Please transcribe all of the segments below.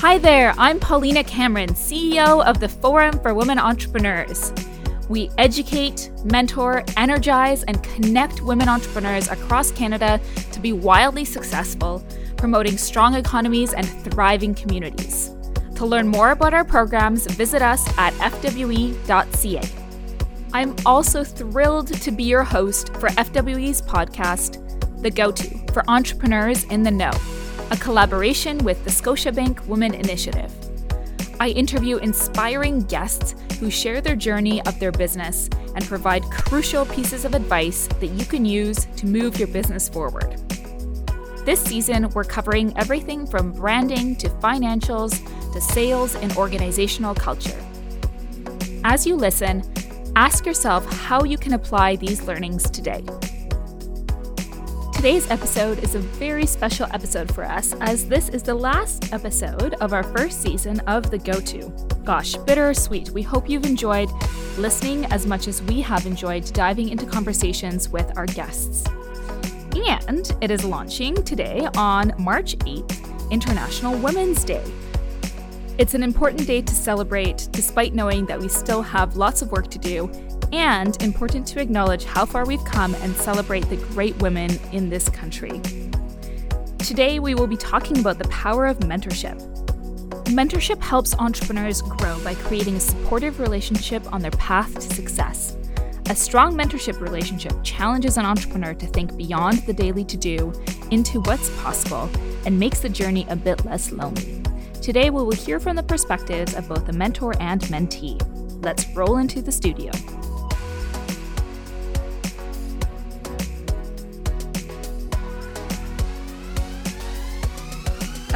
Hi there, I'm Paulina Cameron, CEO of the Forum for Women Entrepreneurs. We educate, mentor, energize, and connect women entrepreneurs across Canada to be wildly successful, promoting strong economies and thriving communities. To learn more about our programs, visit us at fwe.ca. I'm also thrilled to be your host for FWE's podcast, The Go To for Entrepreneurs in the Know, a collaboration with the Scotiabank Women Initiative. I interview inspiring guests who share their journey of their business and provide crucial pieces of advice that you can use to move your business forward. This season, we're covering everything from branding to financials to sales and organizational culture. As you listen, ask yourself how you can apply these learnings today. Today's episode is a very special episode for us, as this is the last episode of our first season of The Go To. Gosh, bittersweet. We hope you've enjoyed listening as much as we have enjoyed diving into conversations with our guests. And it is launching today on March 8th, International Women's Day. It's an important day to celebrate, despite knowing that we still have lots of work to do and important to acknowledge how far we've come and celebrate the great women in this country. Today, we will be talking about the power of mentorship. Mentorship helps entrepreneurs grow by creating a supportive relationship on their path to success. A strong mentorship relationship challenges an entrepreneur to think beyond the daily to do into what's possible and makes the journey a bit less lonely. Today, we will hear from the perspectives of both a mentor and mentee. Let's roll into the studio.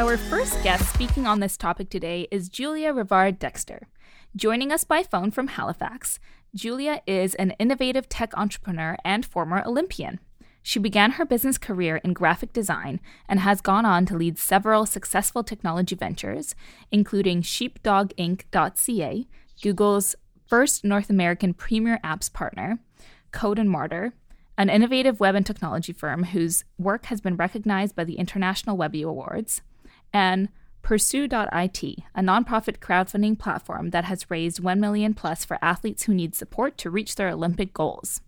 Our first guest speaking on this topic today is Julia Rivard Dexter. Joining us by phone from Halifax, Julia is an innovative tech entrepreneur and former Olympian. She began her business career in graphic design and has gone on to lead several successful technology ventures, including sheepdoginc.ca, Google's first North American premier apps partner, Code and Mortar, an innovative web and technology firm whose work has been recognized by the International Webby Awards, and Pursue.it, a nonprofit crowdfunding platform that has raised 1 million plus for athletes who need support to reach their Olympic goals.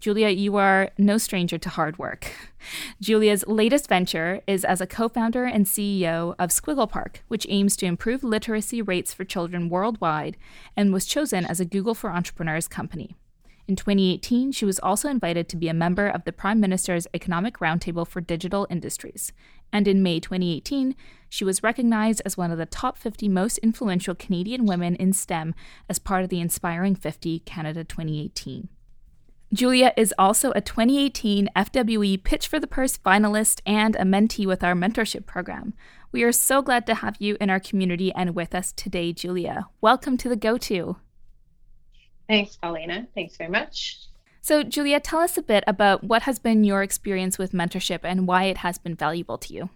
Julia, you are no stranger to hard work. Julia's latest venture is as a co founder and CEO of Squiggle Park, which aims to improve literacy rates for children worldwide and was chosen as a Google for Entrepreneurs company. In 2018, she was also invited to be a member of the Prime Minister's Economic Roundtable for Digital Industries. And in May 2018, she was recognized as one of the top 50 most influential Canadian women in STEM as part of the Inspiring 50 Canada 2018. Julia is also a 2018 FWE Pitch for the Purse finalist and a mentee with our mentorship program. We are so glad to have you in our community and with us today, Julia. Welcome to the Go To. Thanks, Paulina. Thanks very much. So, Julia, tell us a bit about what has been your experience with mentorship and why it has been valuable to you.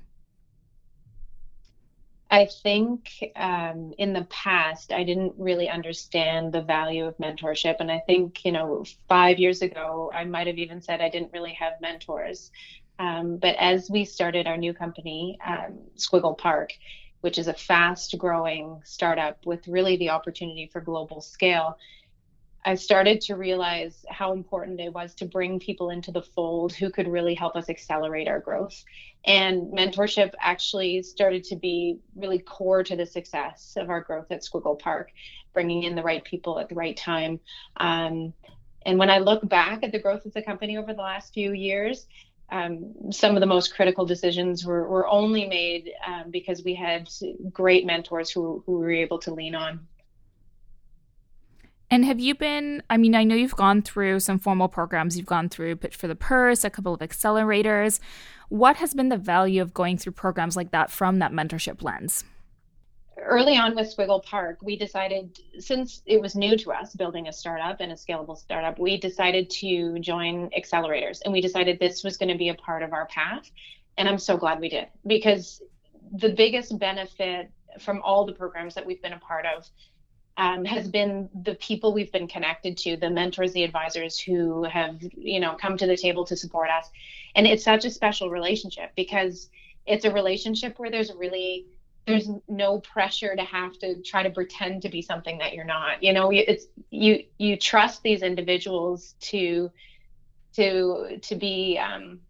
I think um, in the past, I didn't really understand the value of mentorship. And I think, you know, five years ago, I might have even said I didn't really have mentors. Um, but as we started our new company, um, Squiggle Park, which is a fast growing startup with really the opportunity for global scale, I started to realize how important it was to bring people into the fold who could really help us accelerate our growth. And mentorship actually started to be really core to the success of our growth at Squiggle Park, bringing in the right people at the right time. Um, and when I look back at the growth of the company over the last few years, um, some of the most critical decisions were, were only made um, because we had great mentors who, who we were able to lean on. And have you been, I mean, I know you've gone through some formal programs, you've gone through Pitch for the Purse, a couple of accelerators. What has been the value of going through programs like that from that mentorship lens? Early on with Squiggle Park, we decided, since it was new to us building a startup and a scalable startup, we decided to join accelerators. And we decided this was going to be a part of our path. And I'm so glad we did because the biggest benefit from all the programs that we've been a part of um, has been the people we've been connected to, the mentors, the advisors who have, you know, come to the table to support us. And it's such a special relationship because it's a relationship where there's really there's no pressure to have to try to pretend to be something that you're not you know it's you you trust these individuals to to to be um,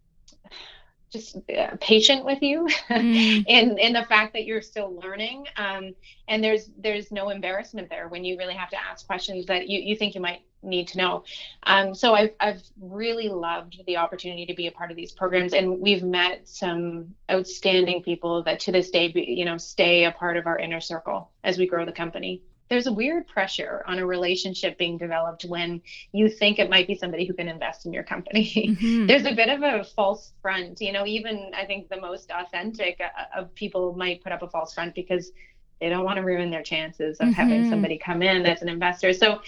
just uh, patient with you mm. in in the fact that you're still learning um, and there's there's no embarrassment there when you really have to ask questions that you, you think you might need to know um, so I've, I've really loved the opportunity to be a part of these programs and we've met some outstanding people that to this day you know stay a part of our inner circle as we grow the company there's a weird pressure on a relationship being developed when you think it might be somebody who can invest in your company. Mm-hmm. there's a bit of a false front. You know, even I think the most authentic uh, of people might put up a false front because they don't want to ruin their chances of mm-hmm. having somebody come in as an investor. So,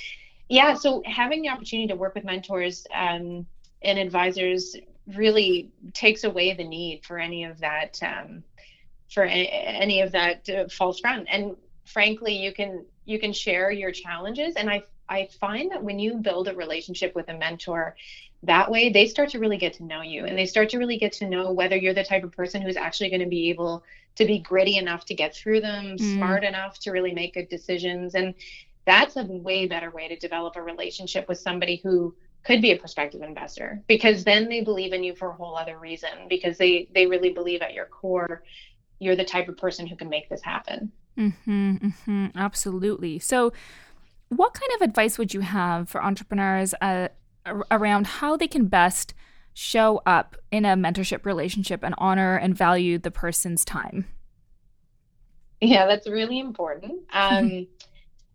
yeah, so having the opportunity to work with mentors um, and advisors really takes away the need for any of that. Um, for any, any of that uh, false front and frankly you can you can share your challenges. And i i find that when you build a relationship with a mentor that way they start to really get to know you and they start to really get to know whether you're the type of person who's actually going to be able to be gritty enough to get through them mm. smart enough to really make good decisions. And that's a way better way to develop a relationship with somebody who could be a prospective investor because then they believe in you for a whole other reason because they they really believe at your core you're the type of person who can make this happen Mm-hmm, mm-hmm, absolutely. So, what kind of advice would you have for entrepreneurs uh, around how they can best show up in a mentorship relationship and honor and value the person's time? Yeah, that's really important. Um,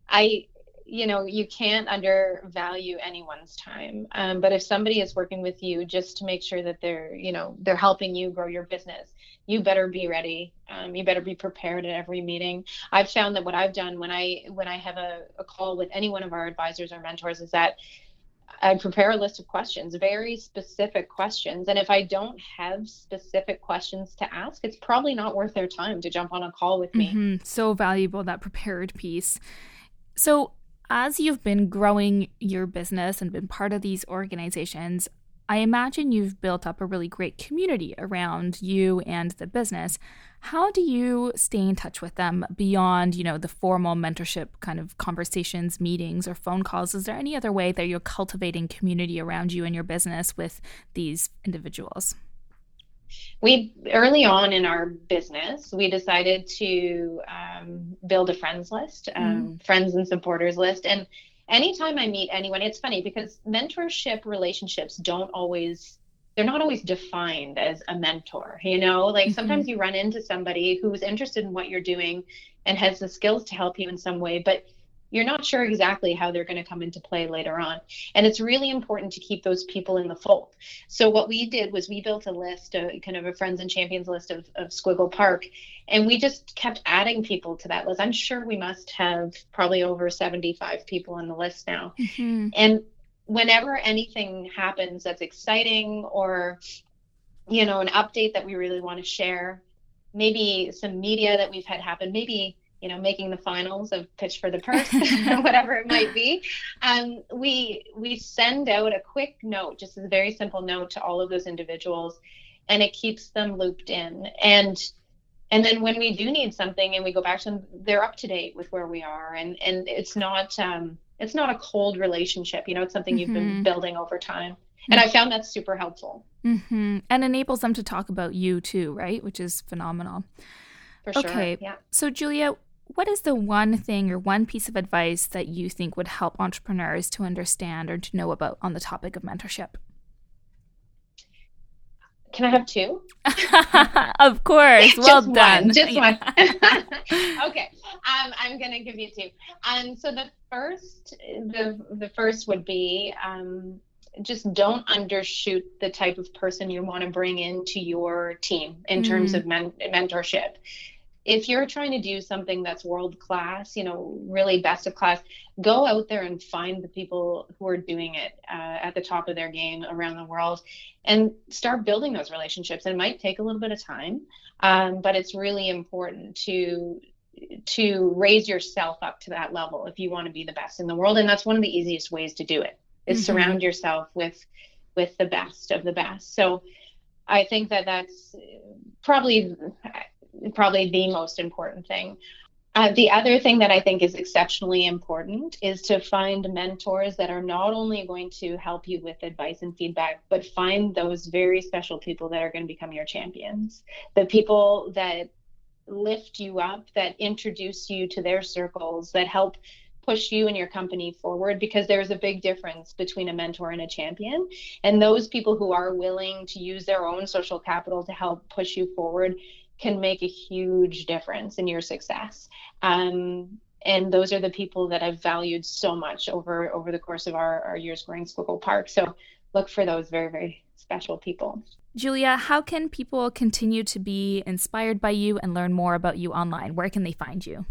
I, you know, you can't undervalue anyone's time. Um, but if somebody is working with you just to make sure that they're, you know, they're helping you grow your business, you better be ready. Um, you better be prepared at every meeting. I've found that what I've done when I when I have a, a call with any one of our advisors or mentors is that I prepare a list of questions, very specific questions. And if I don't have specific questions to ask, it's probably not worth their time to jump on a call with me. Mm-hmm. So valuable that prepared piece. So, as you've been growing your business and been part of these organizations, I imagine you've built up a really great community around you and the business. How do you stay in touch with them beyond, you know, the formal mentorship kind of conversations, meetings, or phone calls? Is there any other way that you're cultivating community around you and your business with these individuals? We early on in our business we decided to um, build a friends list um, mm. friends and supporters list and anytime I meet anyone, it's funny because mentorship relationships don't always they're not always defined as a mentor you know like mm-hmm. sometimes you run into somebody who's interested in what you're doing and has the skills to help you in some way but you're not sure exactly how they're going to come into play later on. And it's really important to keep those people in the fold. So what we did was we built a list, a kind of a friends and champions list of, of Squiggle Park, and we just kept adding people to that list. I'm sure we must have probably over 75 people on the list now. Mm-hmm. And whenever anything happens that's exciting or you know an update that we really want to share maybe some media that we've had happen maybe you know making the finals of pitch for the purse whatever it might be um, we we send out a quick note just a very simple note to all of those individuals and it keeps them looped in and and then when we do need something and we go back to them they're up to date with where we are and and it's not um it's not a cold relationship you know it's something mm-hmm. you've been mm-hmm. building over time and i found that super helpful mm-hmm. and enables them to talk about you too right which is phenomenal for sure. Okay. Yeah. So, Julia, what is the one thing or one piece of advice that you think would help entrepreneurs to understand or to know about on the topic of mentorship? Can I have two? of course. well just done. One, just one. okay. Um, I'm going to give you two. Um, so the first, the the first would be um, just don't undershoot the type of person you want to bring into your team in mm. terms of men- mentorship if you're trying to do something that's world class, you know, really best of class, go out there and find the people who are doing it uh, at the top of their game around the world and start building those relationships. It might take a little bit of time, um, but it's really important to to raise yourself up to that level if you want to be the best in the world and that's one of the easiest ways to do it is mm-hmm. surround yourself with with the best of the best so i think that that's probably probably the most important thing. Uh, the other thing that I think is exceptionally important is to find mentors that are not only going to help you with advice and feedback, but find those very special people that are going to become your champions. The people that lift you up, that introduce you to their circles, that help push you and your company forward because there's a big difference between a mentor and a champion. And those people who are willing to use their own social capital to help push you forward can make a huge difference in your success. Um, and those are the people that I've valued so much over over the course of our, our years growing Squiggle Park. So look for those very, very special people. Julia, how can people continue to be inspired by you and learn more about you online? Where can they find you?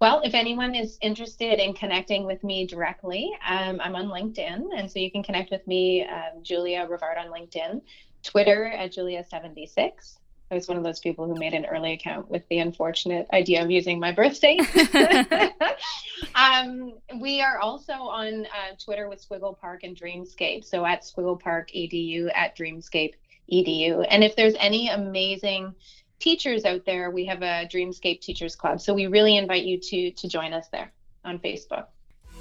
Well, if anyone is interested in connecting with me directly, um, I'm on LinkedIn. And so you can connect with me, um, Julia Rivard on LinkedIn, Twitter at Julia76. I was one of those people who made an early account with the unfortunate idea of using my birthday. um, we are also on uh, Twitter with Squiggle Park and Dreamscape. So at Squiggle Park EDU, at Dreamscape EDU. And if there's any amazing teachers out there, we have a Dreamscape Teachers Club. So we really invite you to to join us there on Facebook.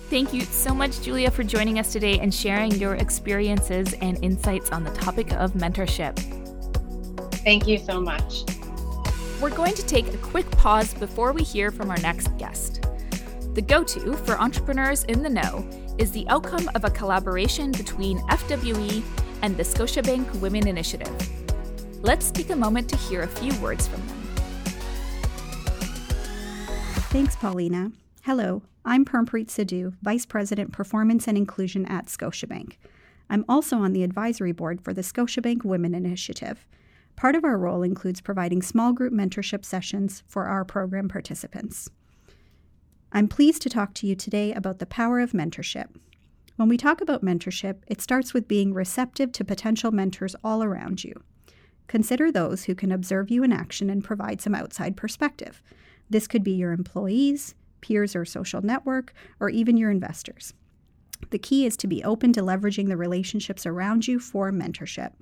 Thank you so much, Julia, for joining us today and sharing your experiences and insights on the topic of mentorship. Thank you so much. We're going to take a quick pause before we hear from our next guest. The go to for entrepreneurs in the know is the outcome of a collaboration between FWE and the Scotiabank Women Initiative. Let's take a moment to hear a few words from them. Thanks, Paulina. Hello, I'm Parmpreet Sidhu, Vice President Performance and Inclusion at Scotiabank. I'm also on the advisory board for the Scotiabank Women Initiative. Part of our role includes providing small group mentorship sessions for our program participants. I'm pleased to talk to you today about the power of mentorship. When we talk about mentorship, it starts with being receptive to potential mentors all around you. Consider those who can observe you in action and provide some outside perspective. This could be your employees, peers or social network, or even your investors. The key is to be open to leveraging the relationships around you for mentorship.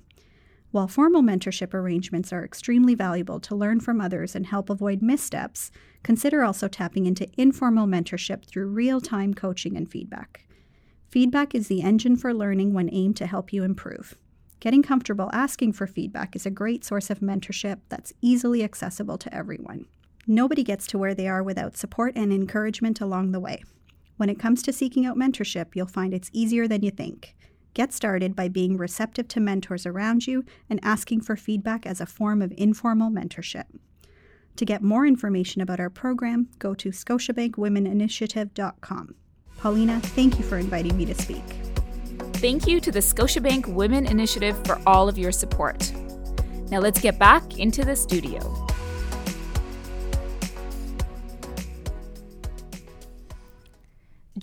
While formal mentorship arrangements are extremely valuable to learn from others and help avoid missteps, consider also tapping into informal mentorship through real time coaching and feedback. Feedback is the engine for learning when aimed to help you improve. Getting comfortable asking for feedback is a great source of mentorship that's easily accessible to everyone. Nobody gets to where they are without support and encouragement along the way. When it comes to seeking out mentorship, you'll find it's easier than you think. Get started by being receptive to mentors around you and asking for feedback as a form of informal mentorship. To get more information about our program, go to scotiabankwomeninitiative.com. Paulina, thank you for inviting me to speak. Thank you to the Scotiabank Women Initiative for all of your support. Now let's get back into the studio.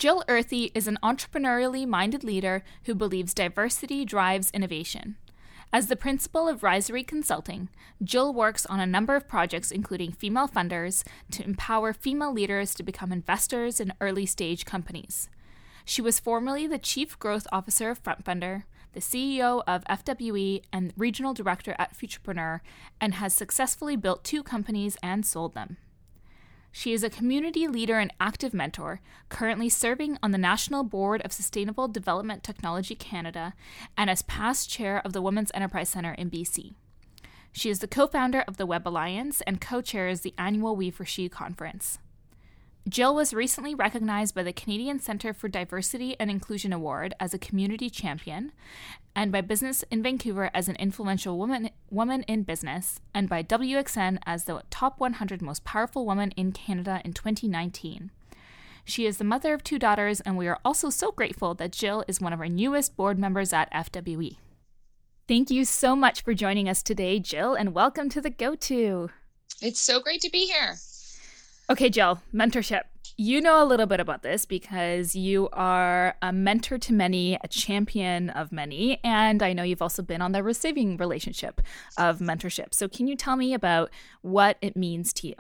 Jill Earthy is an entrepreneurially minded leader who believes diversity drives innovation. As the principal of Risery Consulting, Jill works on a number of projects, including female funders, to empower female leaders to become investors in early stage companies. She was formerly the Chief Growth Officer of FrontFundr, the CEO of FWE, and Regional Director at Futurepreneur, and has successfully built two companies and sold them. She is a community leader and active mentor, currently serving on the National Board of Sustainable Development Technology Canada and as past chair of the Women's Enterprise Centre in BC. She is the co founder of the Web Alliance and co chairs the annual We for She conference. Jill was recently recognized by the Canadian Centre for Diversity and Inclusion Award as a community champion, and by Business in Vancouver as an influential woman, woman in business, and by WXN as the top 100 most powerful woman in Canada in 2019. She is the mother of two daughters, and we are also so grateful that Jill is one of our newest board members at FWE. Thank you so much for joining us today, Jill, and welcome to the Go To. It's so great to be here. Okay, Jill, mentorship. You know a little bit about this because you are a mentor to many, a champion of many, and I know you've also been on the receiving relationship of mentorship. So, can you tell me about what it means to you?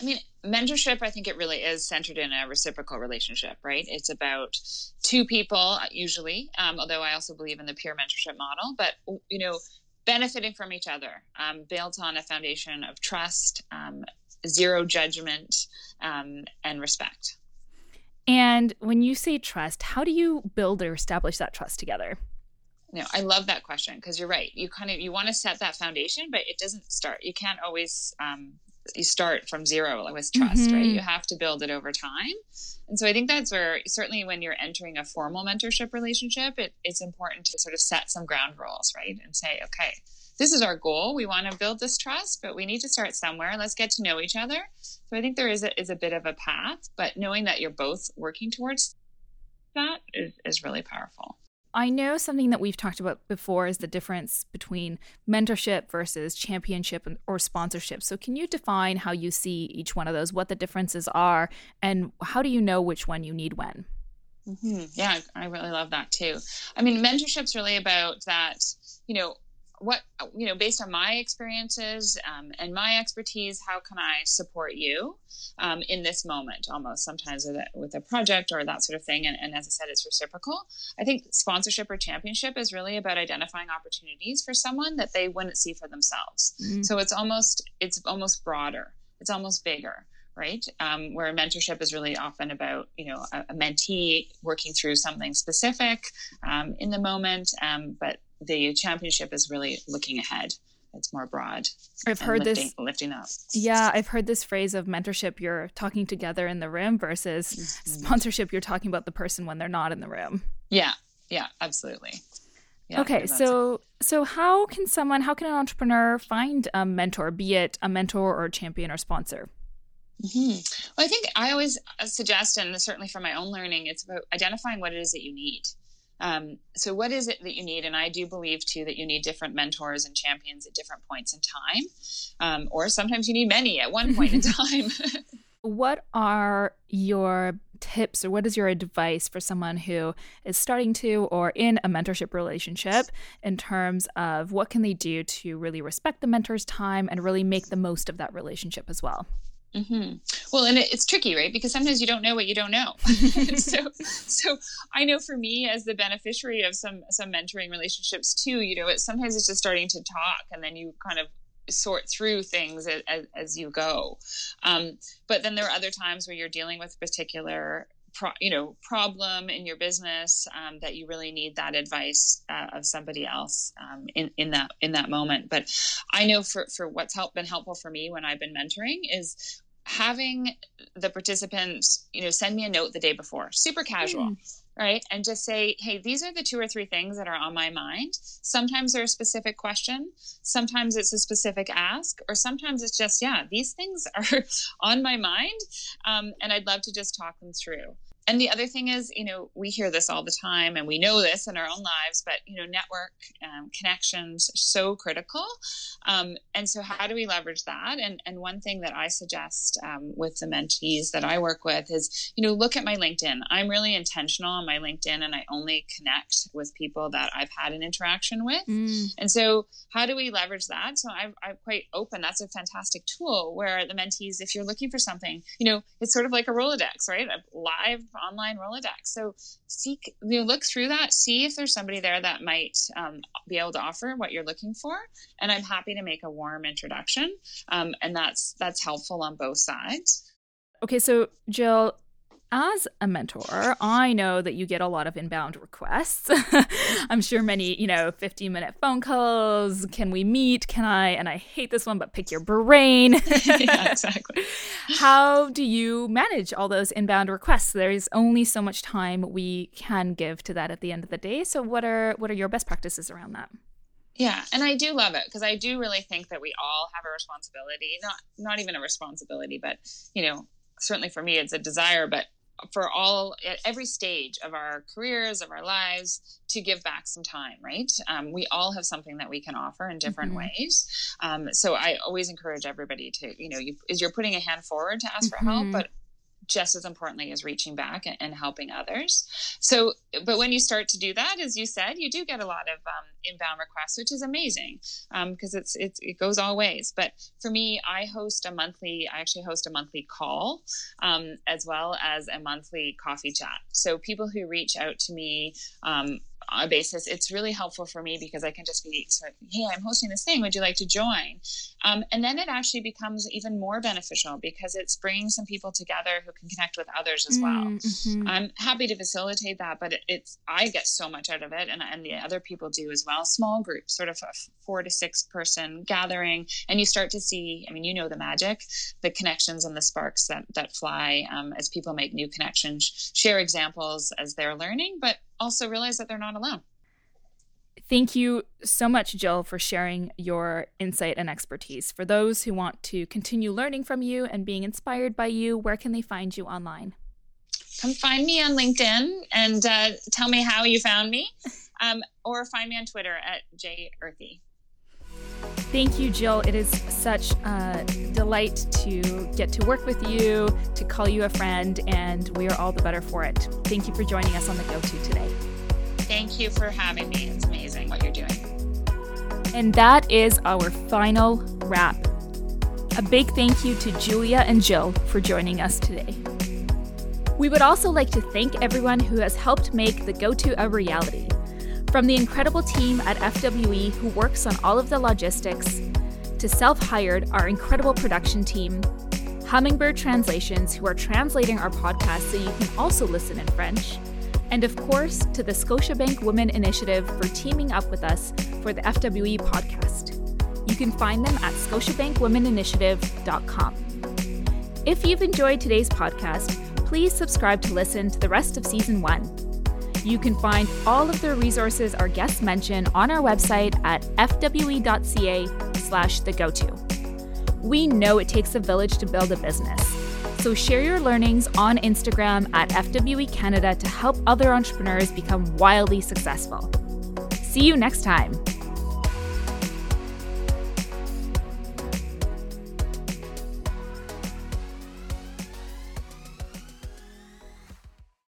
I mean, mentorship, I think it really is centered in a reciprocal relationship, right? It's about two people, usually, um, although I also believe in the peer mentorship model. But, you know, benefiting from each other, um, built on a foundation of trust, um, zero judgment, um, and respect. And when you say trust, how do you build or establish that trust together? You know, I love that question because you're right. You kind of you want to set that foundation, but it doesn't start. You can't always um, you start from zero with trust, mm-hmm. right? You have to build it over time. And so I think that's where certainly when you're entering a formal mentorship relationship, it, it's important to sort of set some ground rules, right? And say, okay, this is our goal. We want to build this trust, but we need to start somewhere. Let's get to know each other. So I think there is a, is a bit of a path, but knowing that you're both working towards that is, is really powerful. I know something that we've talked about before is the difference between mentorship versus championship or sponsorship. So, can you define how you see each one of those, what the differences are, and how do you know which one you need when? Mm-hmm. Yeah, I really love that too. I mean, mentorship's really about that, you know, what you know based on my experiences um, and my expertise how can i support you um, in this moment almost sometimes with a, with a project or that sort of thing and, and, as i said it's reciprocal i think sponsorship or championship is really about identifying opportunities for someone that they wouldn't see for themselves mm-hmm. so it's almost it's almost broader it's almost bigger right? Um, where mentorship is really often about, you know, a, a mentee working through something specific um, in the moment, um, but the championship is really looking ahead. It's more broad. I've heard lifting, this lifting up. Yeah, I've heard this phrase of mentorship. You're talking together in the room versus mm-hmm. sponsorship. You're talking about the person when they're not in the room. Yeah, yeah, absolutely. Yeah, okay, so so how can someone, how can an entrepreneur find a mentor, be it a mentor or a champion or sponsor? Mm-hmm. Well, I think I always suggest, and certainly from my own learning, it's about identifying what it is that you need. Um, so, what is it that you need? And I do believe too that you need different mentors and champions at different points in time, um, or sometimes you need many at one point in time. what are your tips or what is your advice for someone who is starting to or in a mentorship relationship in terms of what can they do to really respect the mentor's time and really make the most of that relationship as well? Mm-hmm. Well, and it, it's tricky, right? Because sometimes you don't know what you don't know. so, so I know for me as the beneficiary of some some mentoring relationships too, you know, it sometimes it's just starting to talk, and then you kind of sort through things as, as you go. Um, but then there are other times where you're dealing with a particular Pro, you know problem in your business um, that you really need that advice uh, of somebody else um, in in that in that moment. But I know for for what's help, been helpful for me when I've been mentoring is having the participants you know send me a note the day before, super casual. Mm. Right. And just say, hey, these are the two or three things that are on my mind. Sometimes they're a specific question. Sometimes it's a specific ask. Or sometimes it's just, yeah, these things are on my mind. Um, and I'd love to just talk them through and the other thing is, you know, we hear this all the time and we know this in our own lives, but, you know, network um, connections so critical. Um, and so, how do we leverage that? And, and one thing that I suggest um, with the mentees that I work with is, you know, look at my LinkedIn. I'm really intentional on my LinkedIn and I only connect with people that I've had an interaction with. Mm. And so, how do we leverage that? So, I'm, I'm quite open. That's a fantastic tool where the mentees, if you're looking for something, you know, it's sort of like a Rolodex, right? A live online Rolodex. So seek, you know, look through that, see if there's somebody there that might um, be able to offer what you're looking for. And I'm happy to make a warm introduction. Um, and that's that's helpful on both sides. Okay, so Jill, as a mentor, I know that you get a lot of inbound requests. I'm sure many, you know, 15 minute phone calls. Can we meet? Can I? And I hate this one, but pick your brain. yeah, exactly. How do you manage all those inbound requests? There's only so much time we can give to that at the end of the day. So what are what are your best practices around that? Yeah, and I do love it because I do really think that we all have a responsibility, not not even a responsibility, but you know, certainly for me it's a desire, but for all at every stage of our careers of our lives to give back some time right um, we all have something that we can offer in different mm-hmm. ways um, so i always encourage everybody to you know you, is you're putting a hand forward to ask mm-hmm. for help mm-hmm. but just as importantly as reaching back and, and, helping others. So, but when you start to do that, as you said, you do get a lot of um, inbound requests, which is amazing because um, it's, it's it goes all ways. But for me, I host a monthly. I actually host a monthly call um, as well as a monthly coffee chat. So people who reach out to me um, uh, basis, it's really helpful for me because I can just be, sort of, hey, I'm hosting this thing. Would you like to join? Um, and then it actually becomes even more beneficial because it's bringing some people together who can connect with others as well. Mm-hmm. I'm happy to facilitate that, but it, it's I get so much out of it, and, and the other people do as well. Small groups, sort of a four to six person gathering, and you start to see. I mean, you know the magic, the connections and the sparks that that fly um, as people make new connections, share examples as they're learning, but also realize that they're not alone. Thank you so much, Jill, for sharing your insight and expertise. For those who want to continue learning from you and being inspired by you, where can they find you online? Come find me on LinkedIn and uh, tell me how you found me, um, or find me on Twitter at jearthy. Thank you, Jill. It is such a delight to get to work with you, to call you a friend, and we are all the better for it. Thank you for joining us on the Go To today. Thank you for having me. It's amazing what you're doing. And that is our final wrap. A big thank you to Julia and Jill for joining us today. We would also like to thank everyone who has helped make the Go To a reality. From the incredible team at FWE who works on all of the logistics, to Self Hired, our incredible production team, Hummingbird Translations, who are translating our podcast so you can also listen in French, and of course, to the Scotiabank Women Initiative for teaming up with us for the FWE podcast. You can find them at scotiabankwomeninitiative.com. If you've enjoyed today's podcast, please subscribe to listen to the rest of season one. You can find all of the resources our guests mention on our website at fwe.ca slash the go-to. We know it takes a village to build a business. So share your learnings on Instagram at FWE Canada to help other entrepreneurs become wildly successful. See you next time.